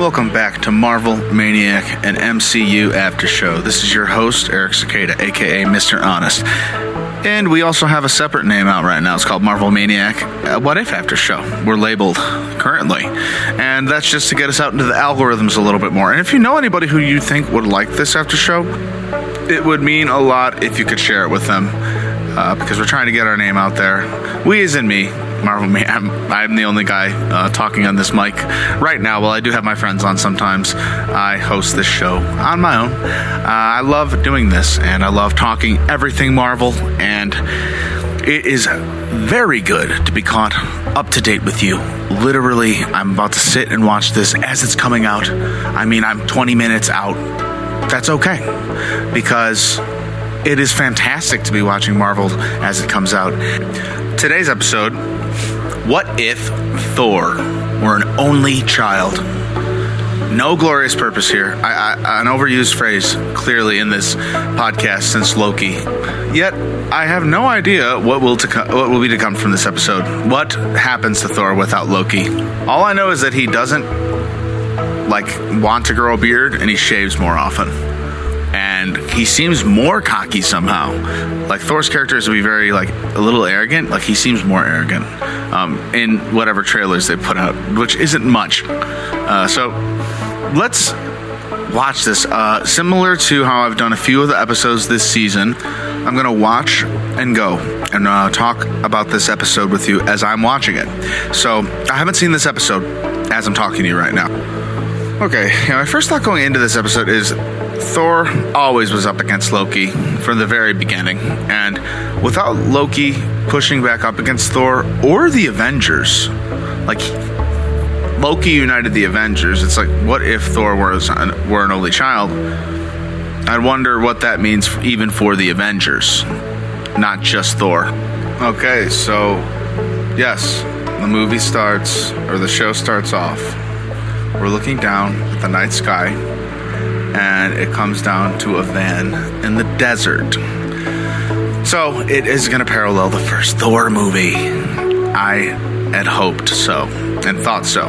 Welcome back to Marvel Maniac and MCU After Show. This is your host, Eric Cicada, aka Mr. Honest. And we also have a separate name out right now. It's called Marvel Maniac uh, What If After Show. We're labeled currently. And that's just to get us out into the algorithms a little bit more. And if you know anybody who you think would like this after show, it would mean a lot if you could share it with them. Uh, because we're trying to get our name out there. We, as in me, Marvel Man. I'm, I'm the only guy uh, talking on this mic right now. Well, I do have my friends on sometimes. I host this show on my own. Uh, I love doing this, and I love talking everything Marvel, and it is very good to be caught up to date with you. Literally, I'm about to sit and watch this as it's coming out. I mean, I'm 20 minutes out. That's okay because it is fantastic to be watching Marvel as it comes out. Today's episode What if Thor were an only child? No glorious purpose here. I, I, an overused phrase, clearly, in this podcast since Loki. Yet, I have no idea what will to co- what will be to come from this episode. What happens to Thor without Loki? All I know is that he doesn't like want to grow a beard and he shaves more often and he seems more cocky somehow. Like Thor's character is to be very like a little arrogant. Like he seems more arrogant um, in whatever trailers they put out, which isn't much. Uh, so let's watch this. Uh, similar to how I've done a few of the episodes this season, I'm gonna watch and go and uh, talk about this episode with you as I'm watching it. So I haven't seen this episode as I'm talking to you right now. Okay, know, my first thought going into this episode is Thor always was up against Loki from the very beginning. And without Loki pushing back up against Thor or the Avengers, like Loki united the Avengers, it's like, what if Thor was an, were an only child? I wonder what that means even for the Avengers, not just Thor. Okay, so yes, the movie starts, or the show starts off. We're looking down at the night sky and it comes down to a van in the desert. So it is going to parallel the first Thor movie. I had hoped so and thought so.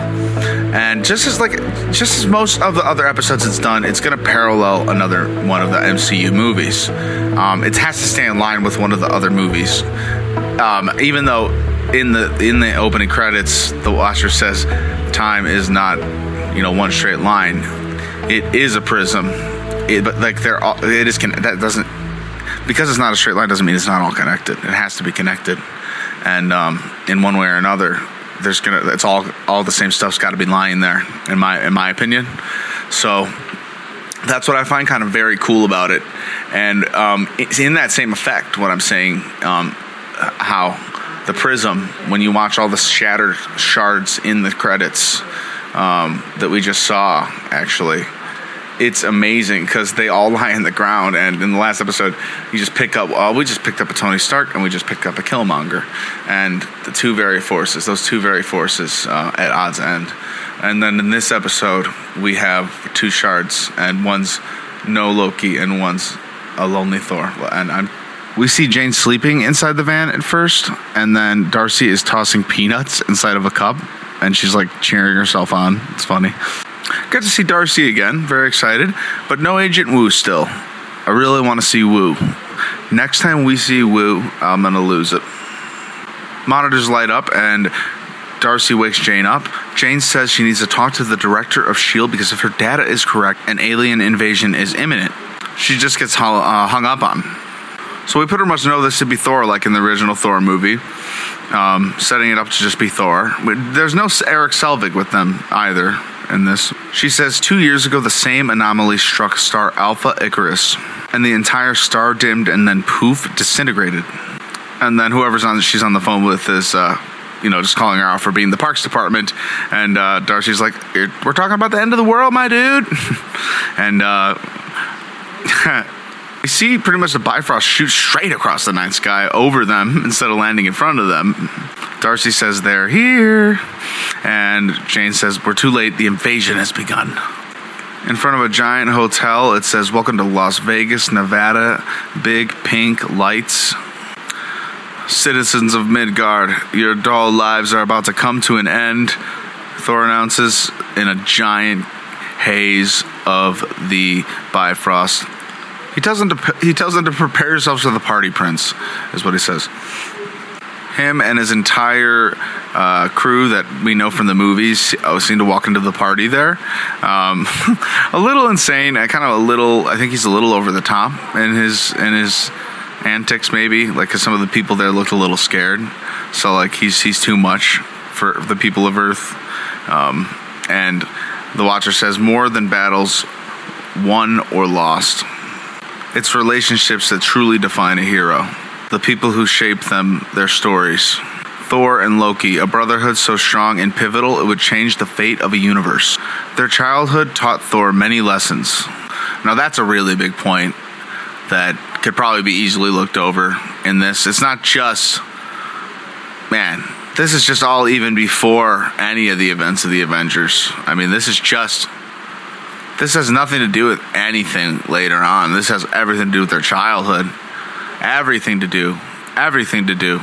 And just as like just as most of the other episodes it's done, it's going to parallel another one of the MCU movies. Um, it has to stay in line with one of the other movies. Um, even though in the in the opening credits, the watcher says time is not you know one straight line it is a prism. It, but like they're all, it is that doesn't because it's not a straight line doesn't mean it's not all connected. It has to be connected, and um, in one way or another, there's gonna it's all all the same stuff's got to be lying there in my in my opinion. So that's what I find kind of very cool about it, and um, it's in that same effect. What I'm saying, um, how the prism when you watch all the shattered shards in the credits um, that we just saw actually it's amazing because they all lie in the ground. And in the last episode, you just pick up. Uh, we just picked up a Tony Stark, and we just picked up a Killmonger, and the two very forces. Those two very forces uh, at odds end. And then in this episode, we have two shards, and one's no Loki, and one's a lonely Thor. And I'm. We see Jane sleeping inside the van at first, and then Darcy is tossing peanuts inside of a cup, and she's like cheering herself on. It's funny. Got to see Darcy again. Very excited. But no Agent Woo still. I really want to see Woo. Next time we see Woo, I'm going to lose it. Monitors light up and Darcy wakes Jane up. Jane says she needs to talk to the director of S.H.I.E.L.D. because if her data is correct, an alien invasion is imminent. She just gets uh, hung up on. So we pretty much know this to be Thor, like in the original Thor movie, um, setting it up to just be Thor. There's no Erik Selvig with them either in this. She says two years ago the same anomaly struck star Alpha Icarus, and the entire star dimmed and then poof disintegrated. And then whoever's on she's on the phone with is uh, you know, just calling her out for being the parks department. And uh, Darcy's like, "We're talking about the end of the world, my dude." and uh, you see, pretty much the Bifrost shoot straight across the night sky over them instead of landing in front of them. Darcy says they're here, and Jane says we're too late. The invasion has begun. In front of a giant hotel, it says, Welcome to Las Vegas, Nevada. Big pink lights. Citizens of Midgard, your dull lives are about to come to an end. Thor announces in a giant haze of the Bifrost. He tells them to he tells them to prepare yourselves for the party, Prince, is what he says. Him and his entire uh, crew that we know from the movies uh, seem to walk into the party there. Um, a little insane, uh, kind of a little. I think he's a little over the top in his in his antics, maybe. Like, some of the people there looked a little scared. So like he's he's too much for the people of Earth. Um, and the Watcher says more than battles won or lost. It's relationships that truly define a hero. The people who shape them, their stories. Thor and Loki, a brotherhood so strong and pivotal it would change the fate of a universe. Their childhood taught Thor many lessons. Now, that's a really big point that could probably be easily looked over in this. It's not just, man, this is just all even before any of the events of the Avengers. I mean, this is just. This has nothing to do with anything later on. This has everything to do with their childhood. Everything to do. Everything to do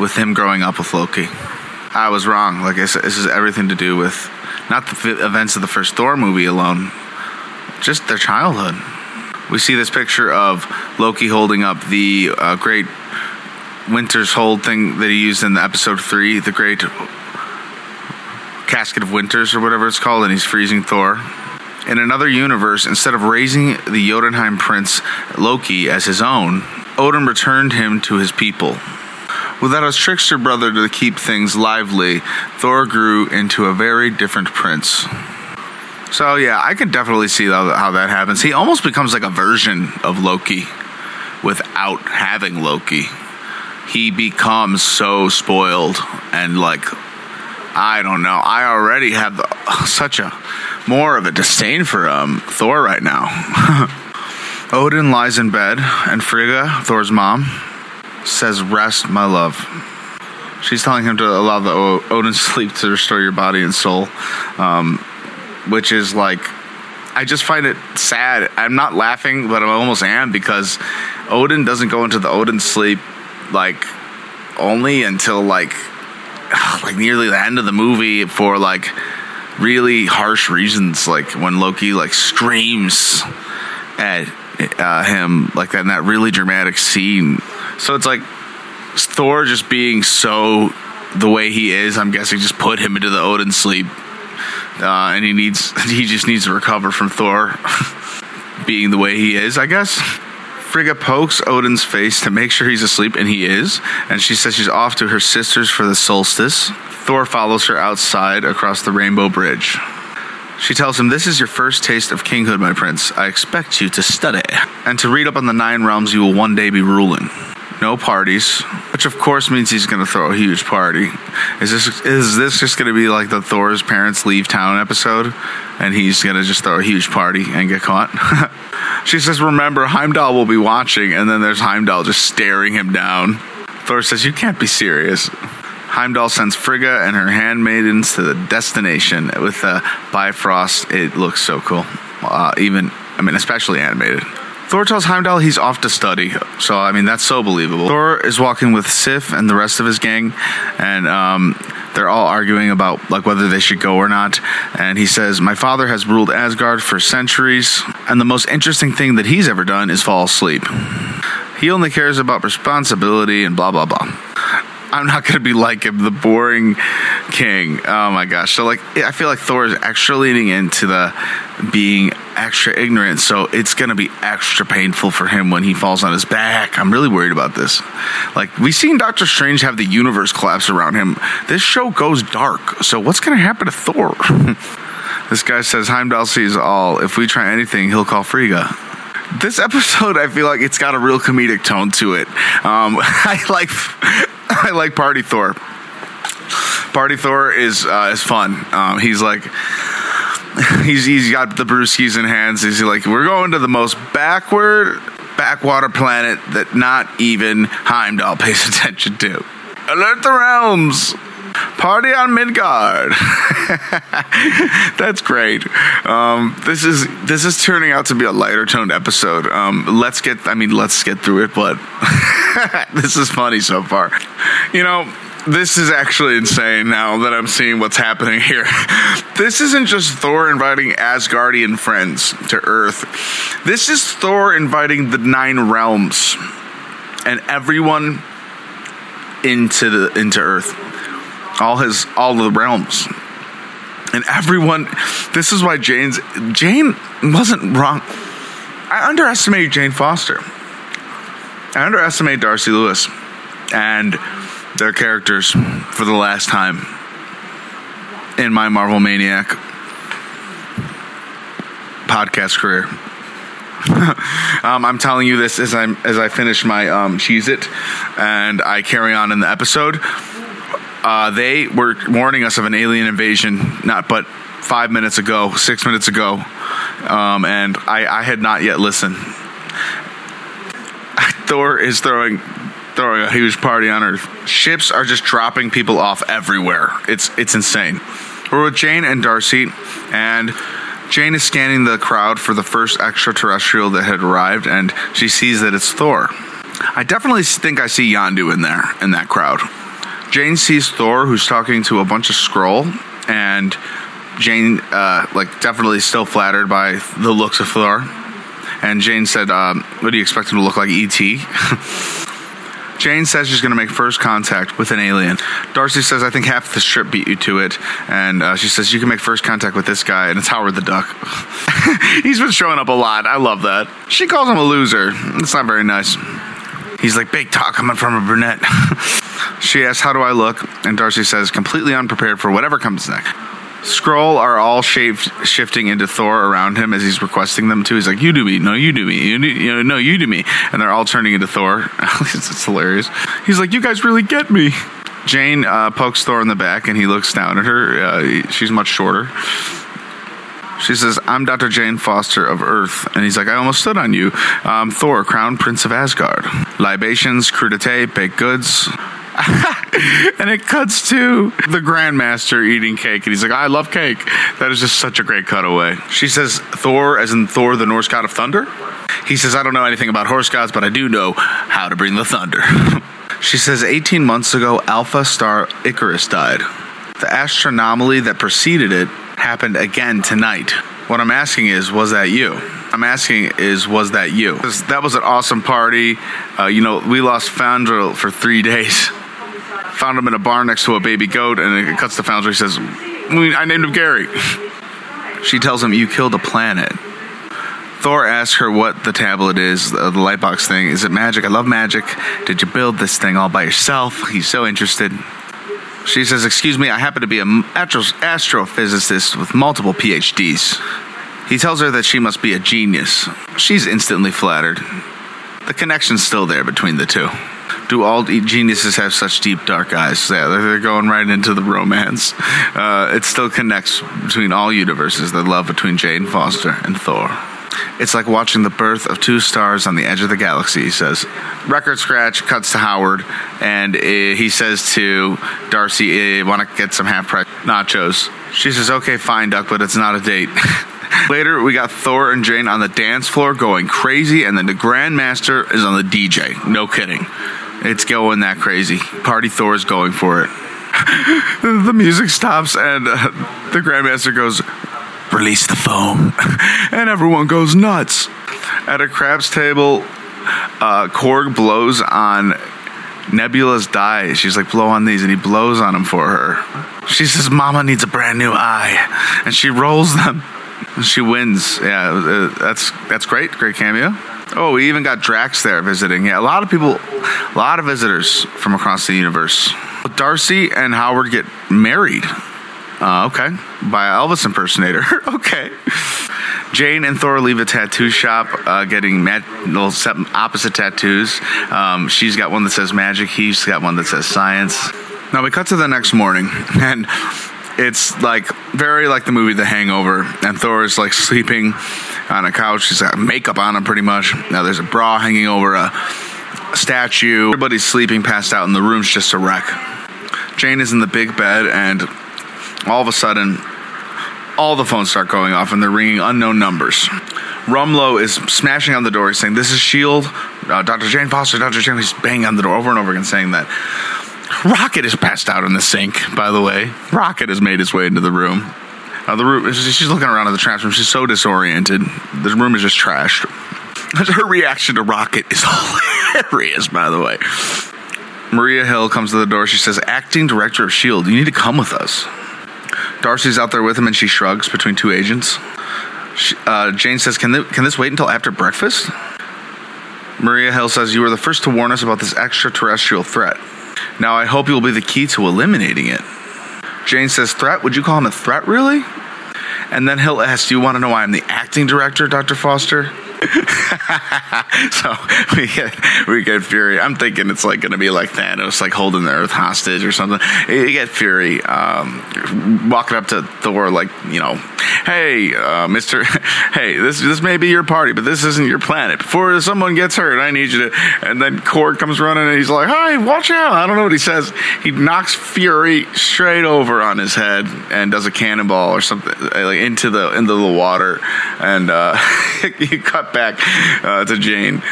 with him growing up with Loki. I was wrong. Like I said, this is everything to do with not the events of the first Thor movie alone, just their childhood. We see this picture of Loki holding up the uh, great Winter's Hold thing that he used in the episode three, the great casket of Winters or whatever it's called, and he's freezing Thor. In another universe, instead of raising the Jotunheim prince Loki as his own, Odin returned him to his people. Without his trickster brother to keep things lively, Thor grew into a very different prince. So yeah, I could definitely see how, that happens. He almost becomes like a version of Loki without having Loki. He becomes so spoiled and like I don't know. I already have the, such a more of a disdain for um, Thor right now. Odin lies in bed, and Frigga, Thor's mom, says, Rest, my love. She's telling him to allow the o- Odin sleep to restore your body and soul, um, which is like, I just find it sad. I'm not laughing, but I almost am because Odin doesn't go into the Odin sleep like only until like like nearly the end of the movie for like really harsh reasons like when loki like screams at uh, him like that in that really dramatic scene so it's like thor just being so the way he is i'm guessing just put him into the odin sleep uh, and he needs he just needs to recover from thor being the way he is i guess Frigga pokes Odin's face to make sure he's asleep, and he is. And she says she's off to her sisters for the solstice. Thor follows her outside across the Rainbow Bridge. She tells him, This is your first taste of kinghood, my prince. I expect you to study and to read up on the nine realms you will one day be ruling. No parties, which of course means he's going to throw a huge party. Is this is this just going to be like the Thor's parents leave town episode, and he's going to just throw a huge party and get caught? she says, "Remember, Heimdall will be watching," and then there's Heimdall just staring him down. Thor says, "You can't be serious." Heimdall sends Frigga and her handmaidens to the destination with the Bifrost. It looks so cool, uh, even I mean, especially animated. Thor tells Heimdall he's off to study. So, I mean, that's so believable. Thor is walking with Sif and the rest of his gang, and um, they're all arguing about like whether they should go or not. And he says, "My father has ruled Asgard for centuries, and the most interesting thing that he's ever done is fall asleep. He only cares about responsibility and blah blah blah." I'm not gonna be like him, the boring king. Oh my gosh! So like, I feel like Thor is extra leaning into the being extra ignorant, so it's gonna be extra painful for him when he falls on his back. I'm really worried about this. Like we've seen Doctor Strange have the universe collapse around him. This show goes dark, so what's gonna happen to Thor? this guy says Heimdall sees all. If we try anything, he'll call Frigga this episode i feel like it's got a real comedic tone to it. Um, i like i like party thor. Party thor is uh, is fun. Um, he's like he's he's got the brewskis in hands. He's like we're going to the most backward backwater planet that not even heimdall pays attention to. Alert the realms Party on Midgard. That's great. Um, this is this is turning out to be a lighter toned episode. Um, let's get. I mean, let's get through it. But this is funny so far. You know, this is actually insane now that I'm seeing what's happening here. This isn't just Thor inviting Asgardian friends to Earth. This is Thor inviting the nine realms and everyone into the into Earth. All his all the realms. And everyone this is why Jane's Jane wasn't wrong. I underestimated Jane Foster. I underestimated Darcy Lewis and their characters for the last time in my Marvel Maniac podcast career. um, I'm telling you this as I'm as I finish my um, Cheez It and I carry on in the episode. Uh, they were warning us of an alien invasion, not but five minutes ago, six minutes ago, um, and I, I had not yet listened. Thor is throwing throwing a huge party on Earth. Ships are just dropping people off everywhere. It's it's insane. We're with Jane and Darcy, and Jane is scanning the crowd for the first extraterrestrial that had arrived, and she sees that it's Thor. I definitely think I see Yondu in there in that crowd. Jane sees Thor, who's talking to a bunch of Skrull, and Jane, uh, like, definitely still flattered by the looks of Thor. And Jane said, um, "What do you expect him to look like, E.T.?" Jane says she's going to make first contact with an alien. Darcy says, I think half the strip beat you to it. And uh, she says, You can make first contact with this guy, and it's Howard the Duck. He's been showing up a lot. I love that. She calls him a loser. It's not very nice. He's like, Big talk coming from a brunette. she asks, How do I look? And Darcy says, Completely unprepared for whatever comes next. Skrull are all shaped, shifting into Thor around him as he's requesting them to. He's like, "You do me, no, you do me, you, do, you know, no, you do me," and they're all turning into Thor. it's, it's hilarious. He's like, "You guys really get me." Jane uh, pokes Thor in the back, and he looks down at her. Uh, she's much shorter. She says, I'm Dr. Jane Foster of Earth. And he's like, I almost stood on you. Um, Thor, Crown Prince of Asgard. Libations, crudité, baked goods. and it cuts to the Grandmaster eating cake, and he's like, "I love cake." That is just such a great cutaway. She says, "Thor, as in Thor, the Norse god of thunder." He says, "I don't know anything about horse gods, but I do know how to bring the thunder." she says, "18 months ago, Alpha Star Icarus died. The astronomaly that preceded it happened again tonight." What I'm asking is, was that you? I'm asking is, was that you? That was an awesome party. Uh, you know, we lost Fandral for three days found him in a barn next to a baby goat, and it cuts to Fandral. Says, "I named him Gary." She tells him, "You killed a planet." Thor asks her what the tablet is, the, the lightbox thing. Is it magic? I love magic. Did you build this thing all by yourself? He's so interested. She says, Excuse me, I happen to be an astro- astrophysicist with multiple PhDs. He tells her that she must be a genius. She's instantly flattered. The connection's still there between the two do all geniuses have such deep dark eyes? Yeah, they're going right into the romance. Uh, it still connects between all universes. The love between Jane Foster and Thor. It's like watching the birth of two stars on the edge of the galaxy, he says. Record scratch cuts to Howard, and uh, he says to Darcy, uh, Want to get some half price nachos? She says, Okay, fine, Duck, but it's not a date. Later, we got Thor and Jane on the dance floor going crazy, and then the Grandmaster is on the DJ. No kidding. It's going that crazy. Party Thor is going for it. the music stops and uh, the Grandmaster goes, Release the foam. and everyone goes nuts. At a craps table, uh, Korg blows on Nebula's die. She's like, blow on these, and he blows on them for her. She says, Mama needs a brand new eye. And she rolls them. She wins. Yeah, uh, that's that's great. Great cameo. Oh, we even got Drax there visiting. Yeah, a lot of people, a lot of visitors from across the universe. Darcy and Howard get married. Uh, okay, by Elvis impersonator. okay. Jane and Thor leave a tattoo shop, uh, getting mat- opposite tattoos. Um, she's got one that says magic. He's got one that says science. Now we cut to the next morning, and it's like very like the movie The Hangover, and Thor is like sleeping on a couch. He's got makeup on him pretty much. Now there's a bra hanging over a, statue. Everybody's sleeping, passed out, and the room's just a wreck. Jane is in the big bed, and all of a sudden, all the phones start going off, and they're ringing unknown numbers. Rumlow is smashing on the door, saying, "This is Shield, uh, Dr. Jane Foster, Dr. Jane." He's banging on the door over and over again, saying that. Rocket is passed out in the sink, by the way. Rocket has made his way into the room. Uh, the room, she's looking around at the trash room. She's so disoriented. The room is just trashed. Her reaction to Rocket is hilarious, by the way. Maria Hill comes to the door. She says, Acting director of S.H.I.E.L.D., you need to come with us. Darcy's out there with him and she shrugs between two agents. She, uh, Jane says, can, can this wait until after breakfast? Maria Hill says, You were the first to warn us about this extraterrestrial threat. Now I hope you'll be the key to eliminating it. Jane says, Threat? Would you call him a threat, really? And then Hill asks, Do you want to know why I'm the acting director, Dr. Foster? so we get we get Fury. I'm thinking it's like going to be like Thanos, like holding the Earth hostage or something. You get Fury um, walking up to Thor, like you know, hey, uh, Mister, hey, this this may be your party, but this isn't your planet. Before someone gets hurt, I need you to. And then Korg comes running, and he's like, "Hi, watch out!" I don't know what he says. He knocks Fury straight over on his head and does a cannonball or something like into the into the water, and uh, you cut back uh, to Jane.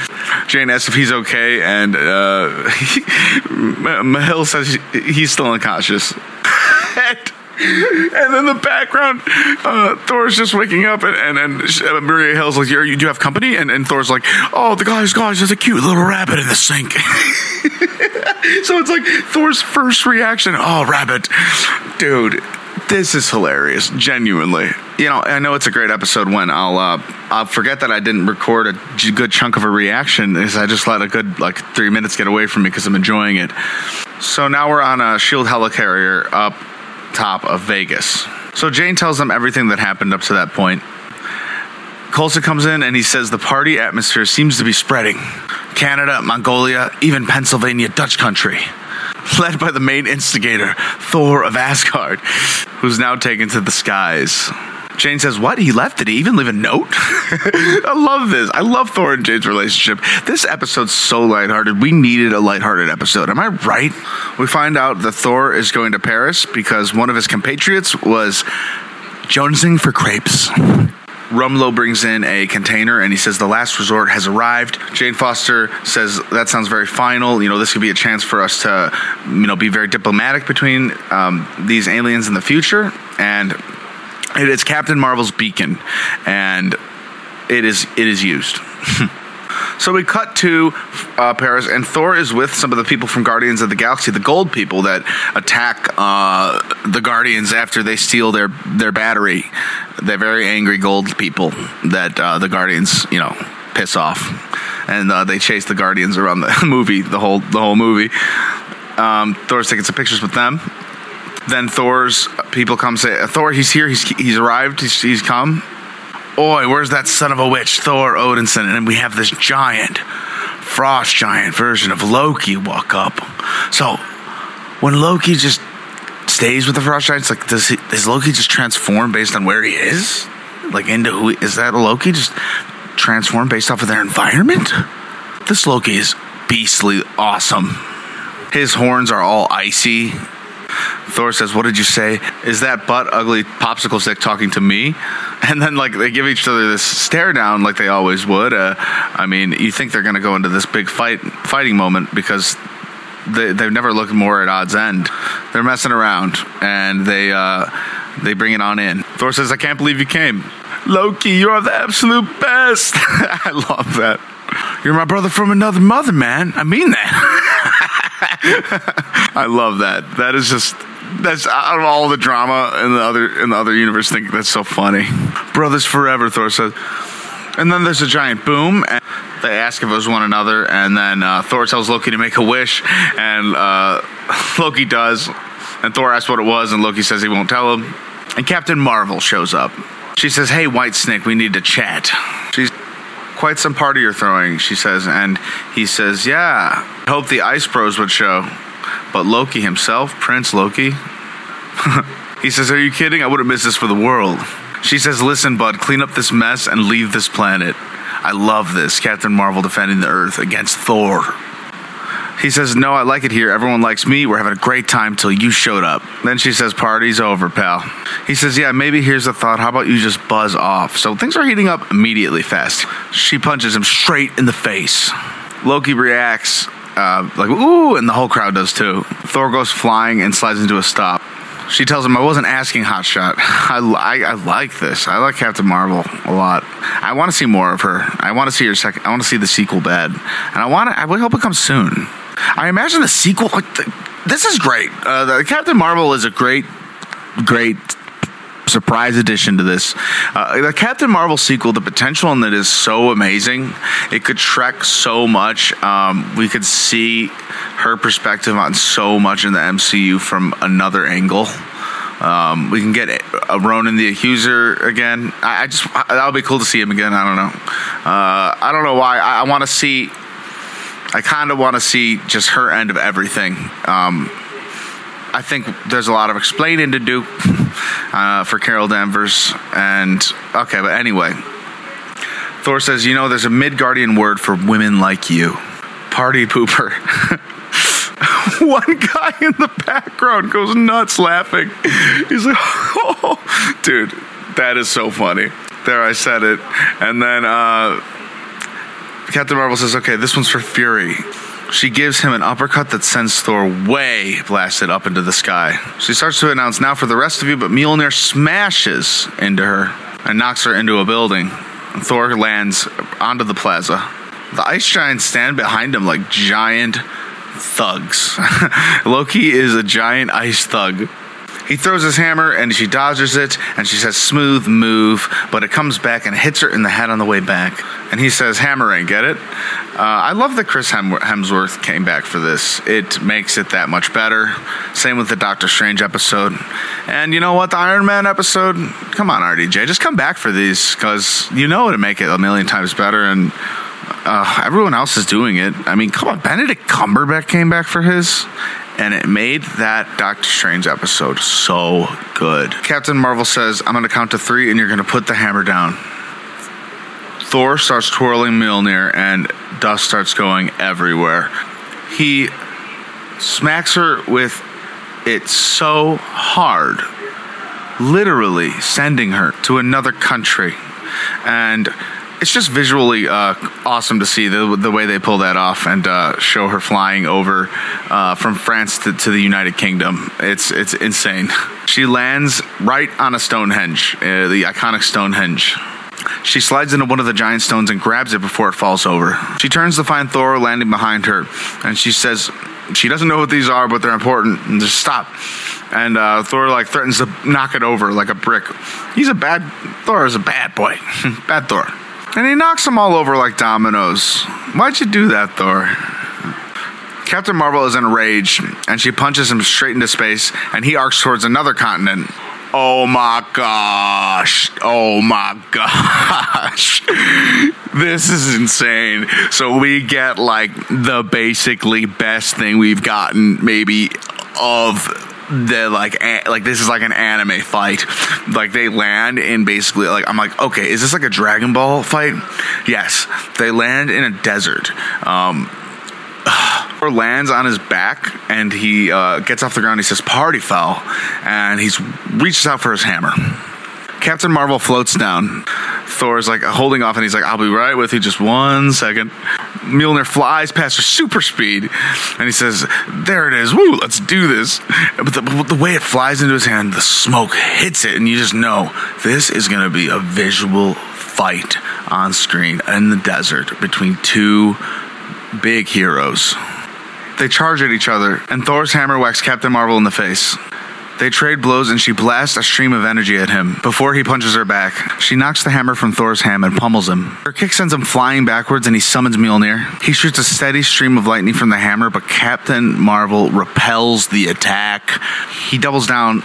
Jane asks if he's okay, and uh, Mahil says he's still unconscious. and, and then the background, uh, Thor's just waking up, and, and, and uh, Maria Hill's like, you do have company? And, and Thor's like, oh, the guy's guys, there's a cute little rabbit in the sink. so it's like Thor's first reaction, oh, rabbit. Dude, this is hilarious, genuinely. You know, I know it's a great episode when I'll uh, I'll forget that I didn't record a good chunk of a reaction is I just let a good like three minutes get away from me because I'm enjoying it. So now we're on a Shield helicarrier up top of Vegas. So Jane tells them everything that happened up to that point. Coulson comes in and he says the party atmosphere seems to be spreading. Canada, Mongolia, even Pennsylvania, Dutch country led by the main instigator, Thor of Asgard, who's now taken to the skies. Jane says, What? He left? Did he even leave a note? I love this. I love Thor and Jane's relationship. This episode's so lighthearted. We needed a lighthearted episode. Am I right? We find out that Thor is going to Paris because one of his compatriots was jonesing for crepes. Rumlow brings in a container and he says the last resort has arrived. Jane Foster says that sounds very final. You know, this could be a chance for us to, you know, be very diplomatic between um, these aliens in the future. And it is Captain Marvel's beacon, and it is it is used. So we cut to uh, Paris, and Thor is with some of the people from Guardians of the Galaxy, the gold people that attack uh, the Guardians after they steal their their battery. They're very angry gold people that uh, the Guardians, you know, piss off, and uh, they chase the Guardians around the movie, the whole the whole movie. Um, Thor's taking some pictures with them. Then Thor's people come say, "Thor, he's here. He's he's arrived. He's, he's come." Oi, where's that son of a witch, Thor Odinson? And we have this giant, frost giant version of Loki walk up. So, when Loki just stays with the frost giants, like, does, he, does Loki just transform based on where he is? Like, into who is that Loki just transform based off of their environment? This Loki is beastly awesome. His horns are all icy Thor says, "What did you say? Is that butt ugly popsicle stick talking to me?" And then like they give each other this stare down like they always would. Uh, I mean, you think they're going to go into this big fight fighting moment because they, they've never looked more at odds end. They're messing around and they uh, they bring it on in. Thor says, "I can't believe you came." Loki, you're the absolute best. I love that. You're my brother from another mother, man. I mean that. I love that. That is just that's out of all the drama in the other in the other universe. Think that's so funny. Brothers forever, Thor says. And then there's a giant boom, and they ask if it was one another. And then uh, Thor tells Loki to make a wish, and uh, Loki does. And Thor asks what it was, and Loki says he won't tell him. And Captain Marvel shows up. She says, "Hey, White Snake, we need to chat." She's quite some party you're throwing, she says, and he says, "Yeah, hope the Ice Bros would show." But Loki himself, Prince Loki, he says, Are you kidding? I wouldn't miss this for the world. She says, Listen, bud, clean up this mess and leave this planet. I love this. Captain Marvel defending the Earth against Thor. He says, No, I like it here. Everyone likes me. We're having a great time till you showed up. Then she says, Party's over, pal. He says, Yeah, maybe here's a thought. How about you just buzz off? So things are heating up immediately fast. She punches him straight in the face. Loki reacts uh, like ooh, and the whole crowd does too. Thor goes flying and slides into a stop. She tells him, "I wasn't asking, Hotshot. I, I, I like this. I like Captain Marvel a lot. I want to see more of her. I want to see her second. I want to see the sequel, bad, and I want. I hope it comes soon. I imagine the sequel. Like, this is great. Uh, the Captain Marvel is a great, great surprise addition to this. Uh, the Captain Marvel sequel, the potential in it is so amazing. It could trek so much. Um, we could see her perspective on so much in the MCU from another angle. Um, we can get a Ronan the Accuser again. I, I just that would be cool to see him again. I don't know. Uh, I don't know why. I, I want to see. I kind of want to see just her end of everything. Um, I think there's a lot of explaining to do uh, for Carol Danvers. And okay, but anyway, Thor says, you know, there's a Midgardian word for women like you, party pooper. One guy in the background goes nuts laughing. He's like, oh, dude, that is so funny. There, I said it. And then uh, Captain Marvel says, okay, this one's for Fury. She gives him an uppercut that sends Thor way blasted up into the sky. She starts to announce, now for the rest of you, but Mjolnir smashes into her and knocks her into a building. And Thor lands onto the plaza. The ice giants stand behind him like giant thugs. Loki is a giant ice thug. He throws his hammer and she dodges it and she says, smooth move, but it comes back and hits her in the head on the way back. And he says, hammering, get it? Uh, I love that Chris Hemsworth came back for this. It makes it that much better. Same with the Doctor Strange episode. And you know what? The Iron Man episode, come on, RDJ, just come back for these because you know it'll make it a million times better. And uh, everyone else is doing it. I mean, come on, Benedict Cumberbatch came back for his, and it made that Doctor Strange episode so good. Captain Marvel says, I'm going to count to three, and you're going to put the hammer down. Thor starts twirling Mjolnir, and dust starts going everywhere. He smacks her with it so hard, literally sending her to another country. And it's just visually uh, awesome to see the the way they pull that off and uh, show her flying over uh, from France to, to, the United Kingdom. It's it's insane. She lands right on a Stonehenge, uh, the iconic Stonehenge. She slides into one of the giant stones and grabs it before it falls over. She turns to find Thor landing behind her, and she says she doesn't know what these are, but they're important. And just stop. And uh, Thor like threatens to knock it over like a brick. He's a bad Thor is a bad boy, bad Thor. And he knocks them all over like dominoes. Why'd you do that, Thor? Captain Marvel is enraged, and she punches him straight into space, and he arcs towards another continent. Oh my gosh. Oh my gosh. this is insane. So we get like the basically best thing we've gotten maybe of the like a, like this is like an anime fight. Like they land in basically like i'm like okay is this like a dragon ball fight? Yes. They land in a desert. Um or lands on his back and he uh, gets off the ground. He says party foul. And he's reaches out for his hammer. Captain marvel floats down thor's like holding off and he's like i'll be right with you just one second Mjolnir flies past her super speed, and he says, "There it is! Woo! Let's do this!" But the, but the way it flies into his hand, the smoke hits it, and you just know this is going to be a visual fight on screen in the desert between two big heroes. They charge at each other, and Thor's hammer whacks Captain Marvel in the face. They trade blows and she blasts a stream of energy at him before he punches her back. She knocks the hammer from Thor's hand and pummels him. Her kick sends him flying backwards and he summons Mjolnir. He shoots a steady stream of lightning from the hammer, but Captain Marvel repels the attack. He doubles down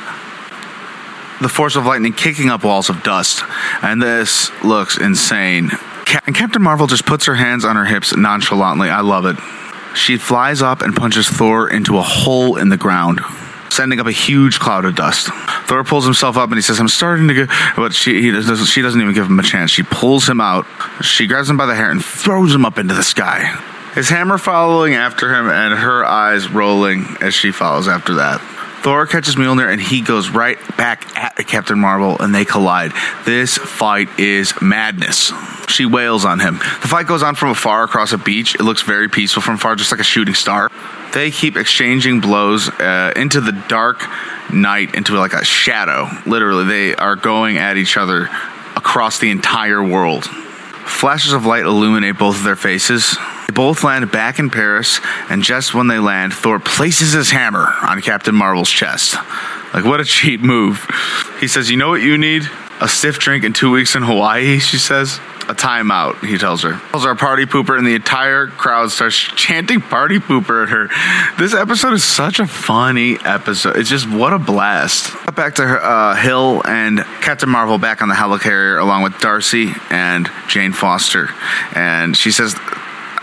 the force of lightning kicking up walls of dust, and this looks insane. and Captain Marvel just puts her hands on her hips nonchalantly. I love it. She flies up and punches Thor into a hole in the ground sending up a huge cloud of dust. Thor pulls himself up and he says, "I'm starting to get," but she he doesn't, she doesn't even give him a chance. She pulls him out. She grabs him by the hair and throws him up into the sky. His hammer following after him and her eyes rolling as she follows after that. Thor catches Mjolnir and he goes right back at Captain Marvel and they collide. This fight is madness. She wails on him. The fight goes on from afar across a beach. It looks very peaceful from far, just like a shooting star. They keep exchanging blows uh, into the dark night, into like a shadow. Literally, they are going at each other across the entire world. Flashes of light illuminate both of their faces. They both land back in Paris, and just when they land, Thor places his hammer on Captain Marvel's chest. Like, what a cheap move. He says, You know what you need? A stiff drink in two weeks in Hawaii, she says. A timeout, he tells her. Her a party pooper, and the entire crowd starts chanting party pooper at her. This episode is such a funny episode. It's just what a blast. Back to her, uh, Hill and Captain Marvel back on the helicarrier along with Darcy and Jane Foster. And she says,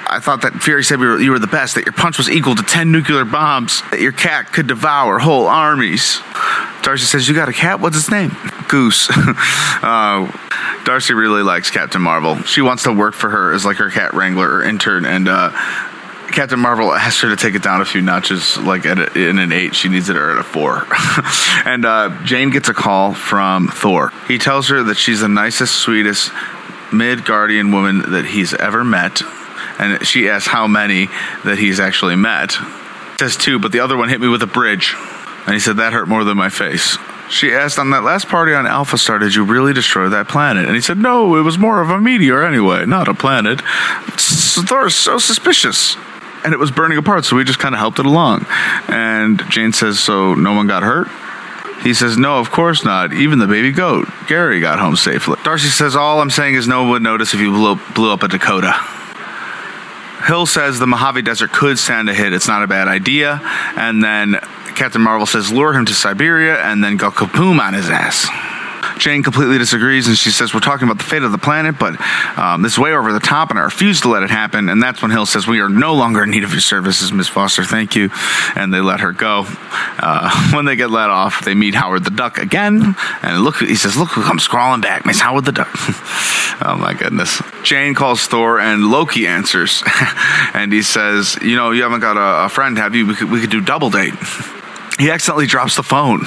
I thought that Fury said we were, you were the best, that your punch was equal to 10 nuclear bombs, that your cat could devour whole armies. Darcy says, You got a cat? What's its name? Goose. uh, Darcy really likes Captain Marvel. She wants to work for her as like her cat wrangler or intern, and uh, Captain Marvel asked her to take it down a few notches, like at a, in an eight. She needs it at a four. and uh, Jane gets a call from Thor. He tells her that she's the nicest, sweetest Midgardian woman that he's ever met and she asks how many that he's actually met. Says two, but the other one hit me with a bridge. And he said that hurt more than my face. She asked, on that last party on Alpha Star, did you really destroy that planet? And he said, no, it was more of a meteor anyway, not a planet. Thor is so suspicious. And it was burning apart, so we just kind of helped it along. And Jane says, so no one got hurt? He says, No, of course not. Even the baby goat, Gary, got home safely. Darcy says, All I'm saying is no one would notice if you blew, blew up a Dakota. Hill says the Mojave Desert could stand a hit. It's not a bad idea. And then Captain Marvel says lure him to Siberia and then go kaboom on his ass. Jane completely disagrees and she says, We're talking about the fate of the planet, but um, this is way over the top and I refuse to let it happen. And that's when Hill says, We are no longer in need of your services, Miss Foster. Thank you. And they let her go. Uh, when they get let off, they meet Howard the Duck again. And look, he says, Look who comes crawling back, Miss Howard the Duck. oh my goodness. Jane calls Thor and Loki answers. and he says, You know, you haven't got a, a friend, have you? We could, we could do double date he accidentally drops the phone.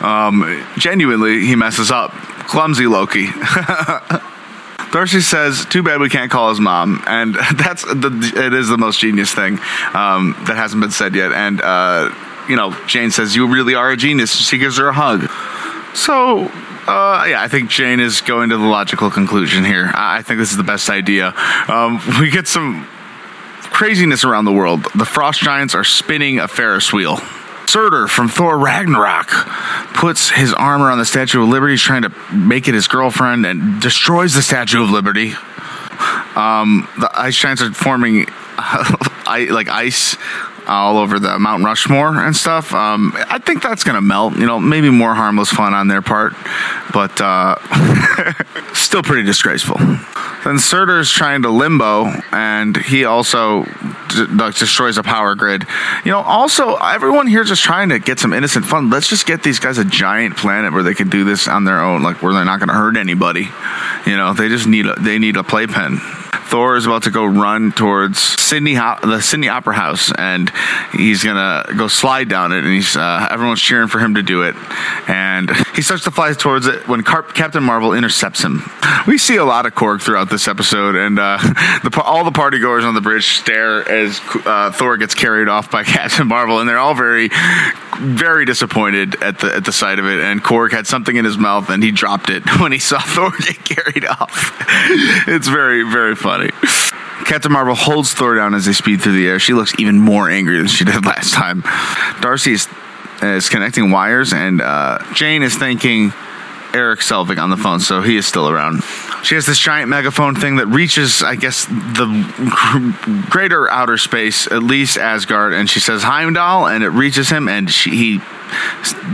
Um, genuinely, he messes up. Clumsy Loki. Darcy says, "Too bad we can't call his mom," and that's the it is the most genius thing um, that hasn't been said yet. And uh, you know, Jane says, "You really are a genius." She gives her a hug. So uh, yeah, I think Jane is going to the logical conclusion here. I think this is the best idea. Um, we get some craziness around the world. The frost giants are spinning a Ferris wheel. Surtur from Thor Ragnarok puts his armor on the Statue of Liberty, trying to make it his girlfriend, and destroys the Statue of Liberty. Um, the ice giants are forming like ice all over the Mount Rushmore and stuff. Um, I think that's to melt. You know, maybe more harmless fun on their part, but uh, still pretty disgraceful. Then Surtur's trying to limbo, and he also d- destroys a power grid. You know, also everyone here just trying to get some innocent fun. Let's just get these guys a giant planet where they can do this on their own, like where they're not going to hurt anybody. You know, they just need a, they need a playpen. Thor is about to go run towards Sydney, the Sydney Opera House, and he's gonna go slide down it, and he's uh, everyone's cheering for him to do it, and he starts to fly towards it when Captain Marvel intercepts him. We see a lot of Korg throughout this episode, and uh, the, all the party goers on the bridge stare as uh, Thor gets carried off by Captain Marvel, and they're all very, very disappointed at the at the sight of it. And Korg had something in his mouth, and he dropped it when he saw Thor get carried off. it's very, very funny. Captain Marvel holds Thor down as they speed through the air. She looks even more angry than she did last time. Darcy is, is connecting wires, and uh, Jane is thanking Erik Selvig on the phone, so he is still around. She has this giant megaphone thing that reaches, I guess, the greater outer space, at least Asgard, and she says Heimdall, and it reaches him, and she, he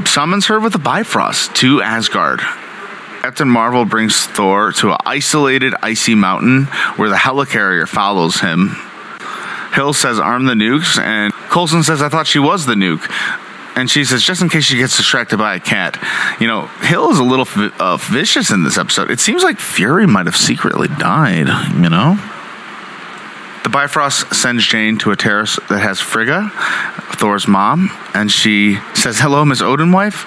summons her with a Bifrost to Asgard. Captain Marvel brings Thor to an isolated icy mountain where the helicarrier follows him. Hill says, arm the nukes, and Coulson says, I thought she was the nuke. And she says, just in case she gets distracted by a cat. You know, Hill is a little uh, vicious in this episode. It seems like Fury might have secretly died, you know? The Bifrost sends Jane to a terrace that has Frigga, Thor's mom, and she says, Hello, Miss Odin wife.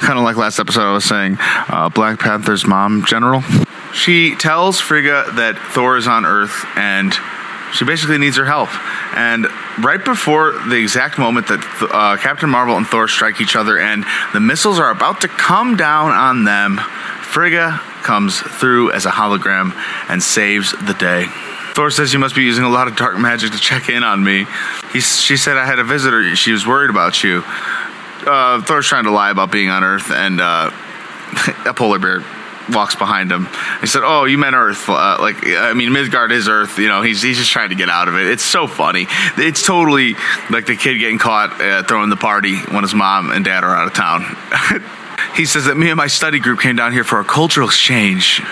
Kind of like last episode, I was saying, uh, Black Panther's mom, General. She tells Frigga that Thor is on Earth and she basically needs her help. And right before the exact moment that uh, Captain Marvel and Thor strike each other and the missiles are about to come down on them, Frigga comes through as a hologram and saves the day. Thor says you must be using a lot of dark magic to check in on me. He, she said I had a visitor. She was worried about you. Uh, Thor's trying to lie about being on Earth, and uh, a polar bear walks behind him. He said, "Oh, you meant Earth? Uh, like, I mean, Midgard is Earth. You know, he's he's just trying to get out of it. It's so funny. It's totally like the kid getting caught uh, throwing the party when his mom and dad are out of town." he says that me and my study group came down here for a cultural exchange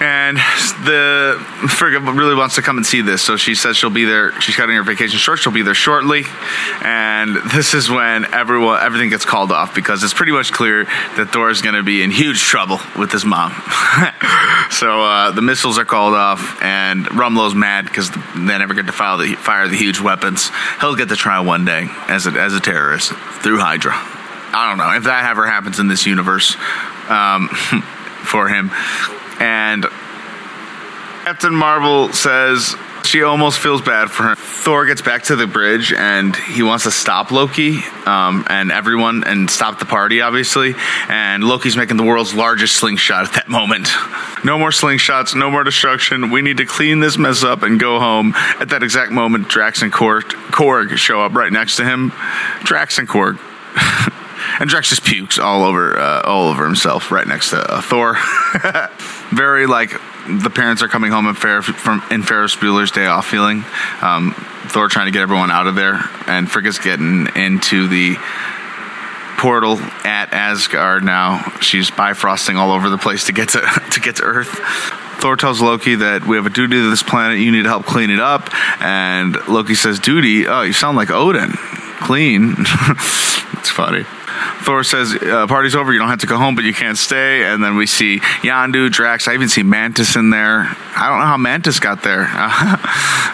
and the Frigga really wants to come and see this, so she says she'll be there. She's cutting her vacation short. She'll be there shortly, and this is when everyone everything gets called off because it's pretty much clear that Thor is going to be in huge trouble with his mom. so uh, the missiles are called off, and Rumlow's mad because they never get to fire the, fire the huge weapons. He'll get to try one day as a, as a terrorist through Hydra. I don't know if that ever happens in this universe um, for him. And Captain Marvel says she almost feels bad for her. Thor gets back to the bridge and he wants to stop Loki um, and everyone and stop the party, obviously. And Loki's making the world's largest slingshot at that moment. No more slingshots, no more destruction. We need to clean this mess up and go home. At that exact moment, Drax and Korg, Korg show up right next to him. Drax and Korg. and Drax just pukes all over uh, all over himself right next to uh, Thor. Very like the parents are coming home in, Fer- from in Ferris Bueller's Day Off feeling. Um, Thor trying to get everyone out of there, and Frigga's getting into the portal at Asgard now. She's bifrosting all over the place to get to to get to Earth. Thor tells Loki that we have a duty to this planet. You need to help clean it up. And Loki says, "Duty? Oh, you sound like Odin. Clean." it's funny. Thor says, uh, "Party's over. You don't have to go home, but you can't stay." And then we see Yondu, Drax. I even see Mantis in there. I don't know how Mantis got there,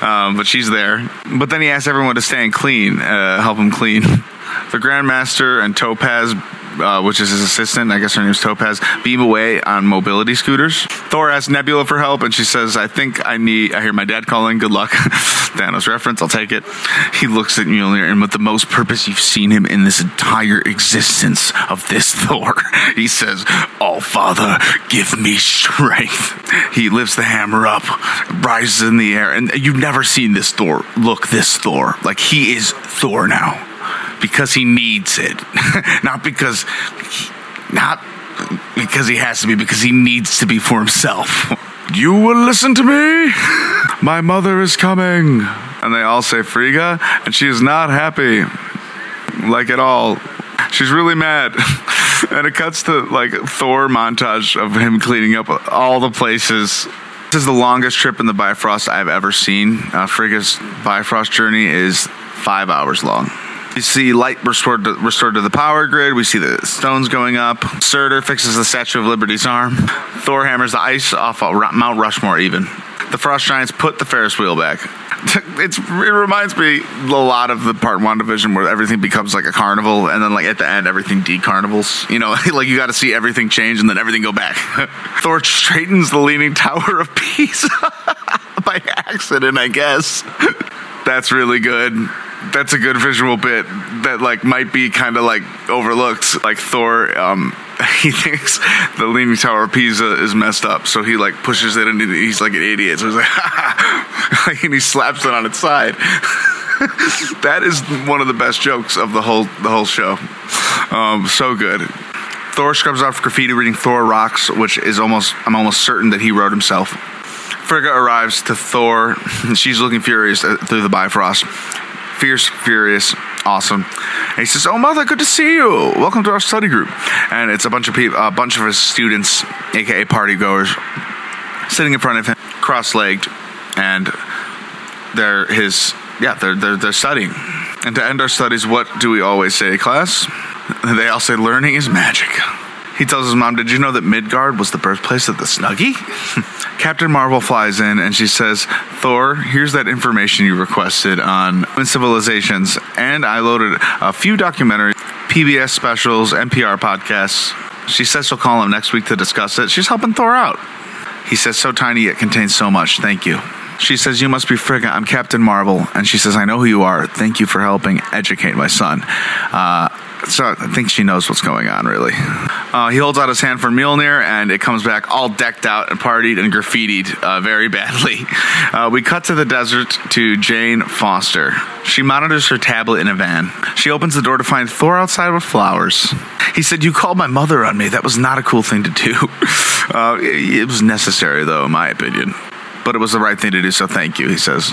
um, but she's there. But then he asks everyone to stay and clean, uh, help him clean. The Grandmaster and Topaz uh, which is his assistant, I guess her name's Topaz, beam away on mobility scooters. Thor asks Nebula for help, and she says, I think I need, I hear my dad calling, good luck. Thanos reference, I'll take it. He looks at Mjolnir, and with the most purpose you've seen him in this entire existence of this Thor, he says, Oh, Father, give me strength. He lifts the hammer up, rises in the air, and you've never seen this Thor look this Thor. Like, he is Thor now because he needs it, not because not because he has to be, because he needs to be for himself. You will listen to me. My mother is coming, and they all say Frigga, and she is not happy, like at all. She's really mad. and it cuts to like Thor montage of him cleaning up all the places this is the longest trip in the Bifrost I've ever seen. Uh, Frigga's Bifrost journey is five hours long. We see light restored to, restored to the power grid. We see the stones going up. Surtur fixes the Statue of Liberty's arm. Thor hammers the ice off of Mount Rushmore, even. The Frost Giants put the Ferris wheel back. It's, it reminds me a lot of the part one division where everything becomes like a carnival, and then like at the end everything decarnivals. You know, like you got to see everything change and then everything go back. Thor straightens the Leaning Tower of Pisa by accident, I guess. That's really good that's a good visual bit that like might be kind of like overlooked. Like Thor, um, he thinks the Leaning Tower of Pisa is messed up, so he like pushes it and he's like an idiot. So he's like, and he slaps it on its side. that is one of the best jokes of the whole the whole show. Um, so good. Thor scrubs off graffiti reading Thor rocks, which is almost I'm almost certain that he wrote himself. Frigga arrives to Thor. She's looking furious through the Bifrost fierce, furious, awesome. And he says, "Oh, mother, good to see you. Welcome to our study group." And it's a bunch of people, a bunch of his students, aka party goers, sitting in front of him, cross-legged, and they're his, yeah, they're they're, they're studying. And to end our studies, what do we always say, class? They all say, "Learning is magic." He tells his mom, Did you know that Midgard was the birthplace of the Snuggie? Captain Marvel flies in and she says, Thor, here's that information you requested on civilizations. And I loaded a few documentaries PBS specials, NPR podcasts. She says she'll call him next week to discuss it. She's helping Thor out. He says, so tiny it contains so much. Thank you. She says, You must be Frigga. I'm Captain Marvel. And she says, I know who you are. Thank you for helping educate my son. Uh, so I think she knows what's going on, really. Uh, he holds out his hand for Mjolnir, and it comes back all decked out and partied and graffitied uh, very badly. Uh, we cut to the desert to Jane Foster. She monitors her tablet in a van. She opens the door to find Thor outside with flowers. He said, You called my mother on me. That was not a cool thing to do. Uh, it was necessary, though, in my opinion. But it was the right thing to do, so thank you, he says.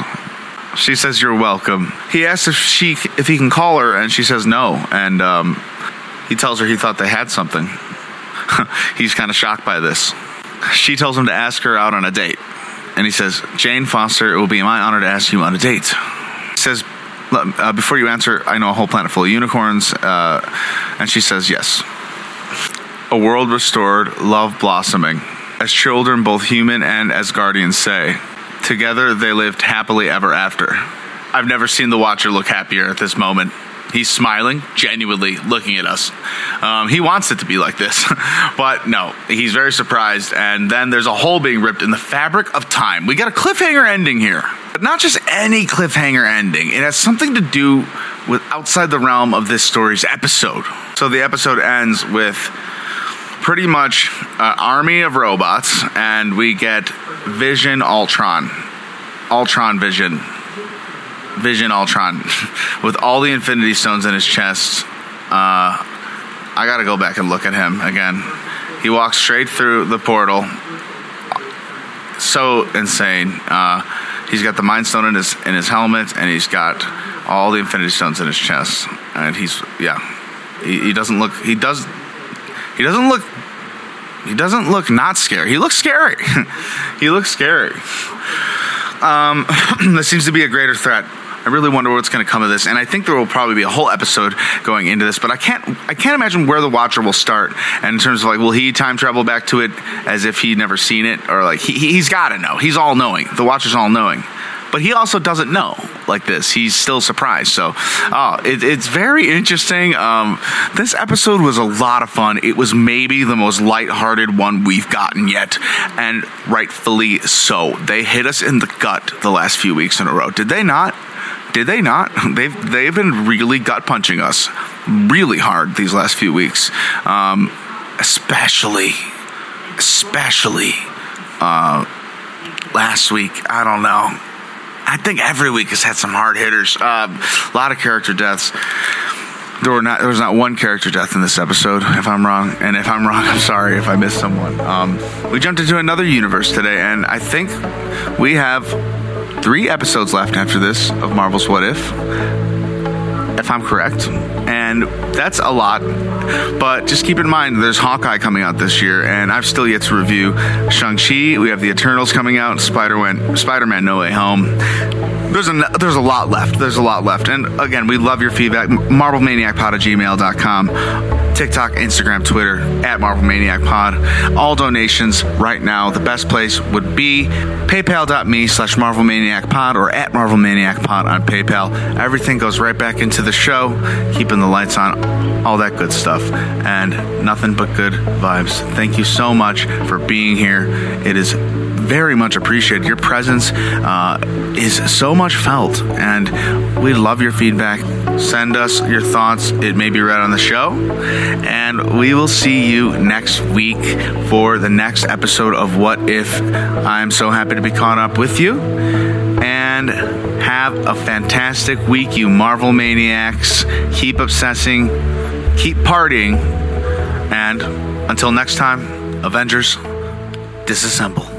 She says, "You're welcome." He asks if she if he can call her, and she says no. And um, he tells her he thought they had something. He's kind of shocked by this. She tells him to ask her out on a date, and he says, "Jane Foster, it will be my honor to ask you on a date." He says, uh, "Before you answer, I know a whole planet full of unicorns," uh, and she says, "Yes." A world restored, love blossoming, as children, both human and as guardians say. Together, they lived happily ever after. I've never seen the Watcher look happier at this moment. He's smiling, genuinely looking at us. Um, he wants it to be like this, but no, he's very surprised. And then there's a hole being ripped in the fabric of time. We got a cliffhanger ending here, but not just any cliffhanger ending. It has something to do with outside the realm of this story's episode. So the episode ends with pretty much an army of robots, and we get Vision Ultron. Ultron Vision. Vision Ultron. With all the Infinity Stones in his chest. Uh, I gotta go back and look at him again. He walks straight through the portal. So insane. Uh, he's got the Mind Stone in his in his helmet, and he's got all the Infinity Stones in his chest. And he's yeah, he, he doesn't look. He does. He doesn't look he doesn't look not scary. He looks scary. he looks scary. Um, this seems to be a greater threat. I really wonder what's going to come of this, and I think there will probably be a whole episode going into this. But I can't, I can't imagine where the Watcher will start. And in terms of like, will he time travel back to it as if he'd never seen it, or like he, he's got to know. He's all knowing. The Watcher's all knowing but he also doesn't know like this. He's still surprised. So uh, it, it's very interesting. Um, this episode was a lot of fun. It was maybe the most lighthearted one we've gotten yet, and rightfully so. They hit us in the gut the last few weeks in a row. Did they not? Did they not? They've they've been really gut punching us really hard these last few weeks, um, especially especially uh, last week. I don't know I think every week has had some hard hitters. Uh, a lot of character deaths. There were not there was not one character death in this episode, if I'm wrong. And if I'm wrong, I'm sorry if I missed someone. Um, we jumped into another universe today, and I think we have three episodes left after this of Marvel's What If if I'm correct. And that's a lot. But just keep in mind, there's Hawkeye coming out this year, and I've still yet to review Shang-Chi. We have the Eternals coming out, Spider-Man, Spider-Man No Way Home. There's a, there's a lot left. There's a lot left. And again, we love your feedback. MarvelManiacPod at gmail.com. TikTok, Instagram, Twitter at Marvel Maniac Pod. All donations right now. The best place would be paypal.me slash Marvel Maniac Pod or at Marvel Maniac Pod on PayPal. Everything goes right back into the show, keeping the lights on, all that good stuff, and nothing but good vibes. Thank you so much for being here. It is very much appreciated. Your presence uh, is so much felt, and we love your feedback. Send us your thoughts. It may be read on the show, and we will see you next week for the next episode of What If. I'm so happy to be caught up with you, and have a fantastic week, you Marvel maniacs. Keep obsessing, keep partying, and until next time, Avengers, disassemble.